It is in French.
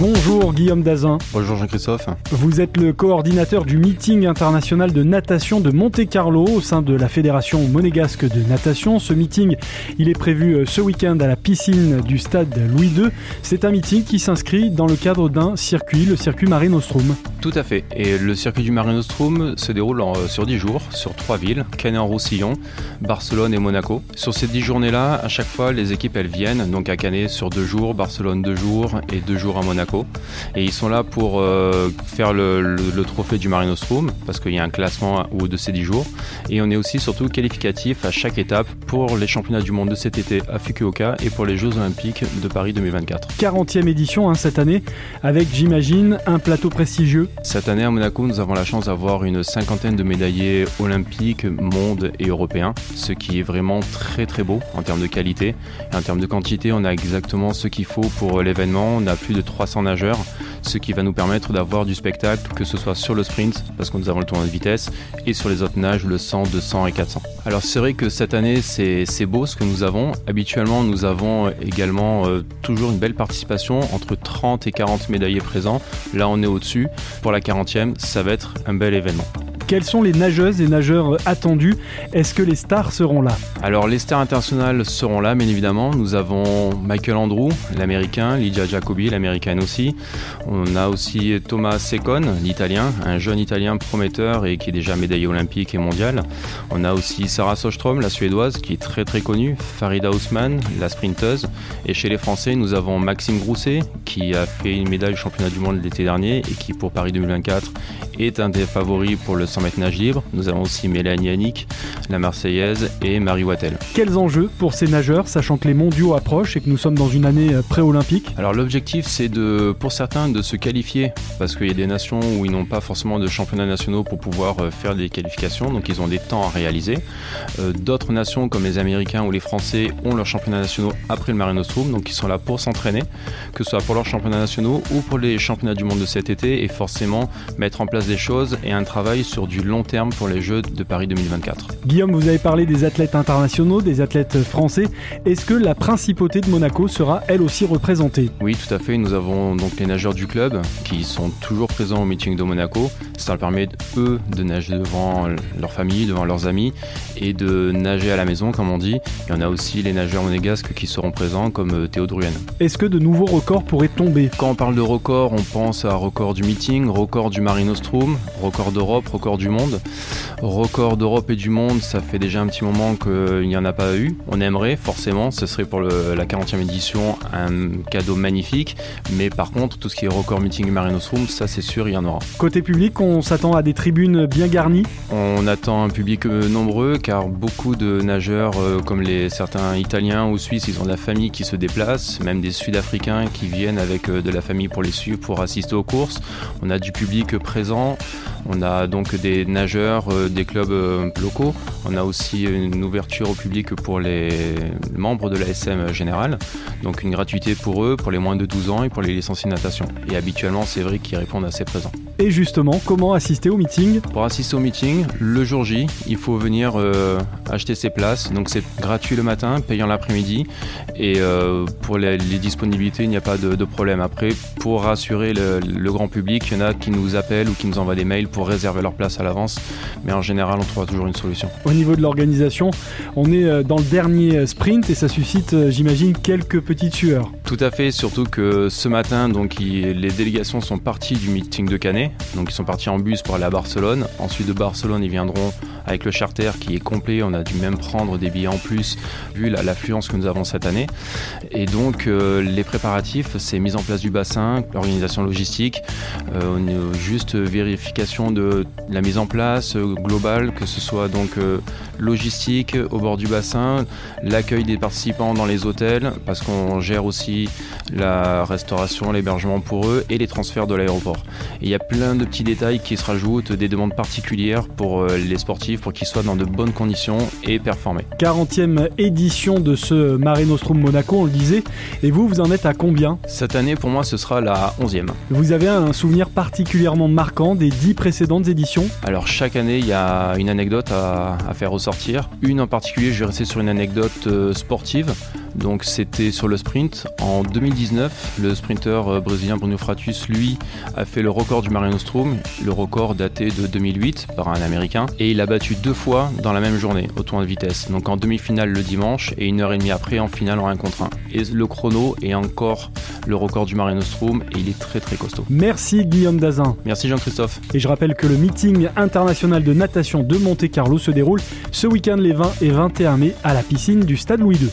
Bonjour Guillaume Dazin. Bonjour Jean-Christophe. Vous êtes le coordinateur du meeting international de natation de Monte-Carlo au sein de la Fédération monégasque de natation. Ce meeting, il est prévu euh, ce week-end à la piscine du stade Louis II. C'est un meeting qui s'inscrit dans le cadre d'un circuit, le circuit Marine Nostrum. Tout à fait. Et le circuit du Marine Nostrum se déroule en- sur 10 jours, sur trois villes, Canet-en-Roussillon, Barcelone et Monaco. Sur ces 10 journées-là, à chaque fois, les équipes, elles viennent, donc à Canet sur deux jours, Barcelone deux jours et deux jours à Monaco. Et ils sont là pour euh, faire le, le- le trophée du Marine Nostrum, parce qu'il y a un classement au de ces 10 jours. Et on est aussi surtout qualificatif à chaque étape pour les championnats du monde de cet été à Fukuoka et pour les Jeux Olympiques de Paris 2024. 40e édition hein, cette année, avec j'imagine un plateau prestigieux. Cette année à Monaco, nous avons la chance d'avoir une cinquantaine de médaillés olympiques, monde et européens, ce qui est vraiment très très beau en termes de qualité. Et en termes de quantité, on a exactement ce qu'il faut pour l'événement. On a plus de 300 nageurs, ce qui va nous permettre d'avoir du spectacle, que ce soit sur le sprint, parce que nous avons le tournoi de vitesse, et sur les autres nages, le 100, 200 et 400. Alors c'est vrai que cette année, c'est beau ce que nous avons. Habituellement, nous avons également euh, toujours une belle participation, entre 30 et 40 médaillés présents. Là, on est au-dessus. Pour la 40e, ça va être un bel événement. Quelles sont les nageuses et nageurs attendus? Est-ce que les stars seront là? Alors les stars internationales seront là, bien évidemment. Nous avons Michael Andrew, l'américain, Lydia Jacobi, l'américaine aussi. On a aussi Thomas Secon, l'italien, un jeune italien prometteur et qui est déjà médaillé olympique et mondial. On a aussi Sarah Sostrom, la suédoise, qui est très très connue. Farida Ousmane, la sprinteuse. Et chez les Français, nous avons Maxime Grousset, qui a fait une médaille au championnat du monde l'été dernier et qui pour Paris 2024 est un des favoris pour le 100 mètres nage libre. Nous avons aussi Mélanie Yannick, la Marseillaise et Marie Wattel. Quels enjeux pour ces nageurs, sachant que les mondiaux approchent et que nous sommes dans une année euh, pré-olympique? Alors l'objectif c'est de, pour certains de se qualifier parce qu'il y a des nations où ils n'ont pas forcément de championnats nationaux pour pouvoir euh, faire des qualifications, donc ils ont des temps à réaliser. Euh, D'autres nations comme les Américains ou les Français ont leurs championnats nationaux après le Marine Nostrum, donc ils sont là pour s'entraîner, que ce soit pour leurs championnats nationaux ou pour les championnats du monde de cet été et forcément mettre en place des choses et un travail sur du long terme pour les Jeux de Paris 2024. Guillaume, vous avez parlé des athlètes internationaux, des athlètes français. Est-ce que la principauté de Monaco sera elle aussi représentée? Oui, tout à fait. Nous avons donc les nageurs du club qui sont toujours présents au meeting de Monaco. Ça leur permet, eux, de nager devant leur famille, devant leurs amis et de nager à la maison, comme on dit. Et on a aussi les nageurs monégasques qui seront présents, comme euh, Théo Druyen. Est-ce que de nouveaux records pourraient tomber? Quand on parle de record, on pense à record du meeting, record du Marine Nostrum, record d'Europe, record du monde. Record d'Europe et du monde, ça fait déjà un petit moment qu'il n'y en a pas eu. On aimerait, forcément, ce serait pour le- la 40e édition un cadeau magnifique. Mais par contre, tout ce qui est record meeting et Marine Nostrum, ça c'est sûr, il y en aura. Côté public, on s'attend à des tribunes bien garnies. On attend un public euh, nombreux car beaucoup de nageurs euh, comme les certains italiens ou suisses, ils ont de la famille qui se déplace, même des sud-africains qui viennent avec euh, de la famille pour les suivre, pour assister aux courses. On a du public présent, on a donc des nageurs, euh, des clubs euh, locaux. On a aussi une ouverture au public pour les membres de la SM générale, donc une gratuité pour eux, pour les moins de 12 ans et pour les licenciés de natation. Et habituellement, c'est vrai qu'ils répondent assez présents. Et justement, comment assister au meeting? Pour assister au meeting, le jour J, il faut venir euh, acheter ses places. Donc c'est gratuit le matin, payant l'après-midi. Et euh, pour les, les disponibilités, il n'y a pas de, de problème. Après, pour rassurer le, le grand public, il y en a qui nous appellent ou qui nous envoient des mails pour réserver leur place à l'avance. Mais en général, on trouvera toujours une solution. Au niveau de l'organisation, on est euh, dans le dernier euh, sprint et ça suscite, euh, j'imagine, quelques petites sueurs. Tout à fait, surtout que ce matin, donc, il- les délégations sont parties du meeting de Canet. Donc ils sont partis en bus pour aller à Barcelone. Ensuite de Barcelone, ils viendront avec le charter qui est complet. On a dû même prendre des billets en plus vu la- l'affluence que nous avons cette année. Et donc euh, les préparatifs, c'est mise en place du bassin, l'organisation logistique, euh, juste vérification de la mise en place euh, globale, que ce soit donc euh, logistique au bord du bassin, l'accueil des participants dans les hôtels, parce qu'on gère aussi la restauration, l'hébergement pour eux et les transferts de l'aéroport. Il y a plein de petits détails qui se rajoutent, des demandes particulières pour euh, les sportifs pour qu'ils soient dans de bonnes conditions et performer. 40e édition de ce Mare Nostrum Monaco, on le disait. Et vous, vous en êtes à combien? Cette année, pour moi, ce sera la 11e. Vous avez un souvenir particulièrement marquant des 10 précédentes éditions? Alors chaque année, il y a une anecdote à, faire ressortir. Une en particulier, je vais rester sur une anecdote euh, sportive. Donc c'était sur le sprint. En 2019, le sprinter euh, brésilien Bruno Fratus, lui, a fait le record du Mariano Strom, le record daté de 2008 par un Américain, et il a battu deux fois dans la même journée au tour de vitesse. Donc en demi-finale le dimanche et une heure et demie après en finale en 1 contre 1. Et le chrono est encore le record du Mariano Strom et il est très très costaud. Merci Guillaume Dazin. Merci Jean-Christophe. Et je rappelle que le meeting international de natation de Monte Carlo se déroule ce week-end les 20 et 21 mai à la piscine du Stade Louis II.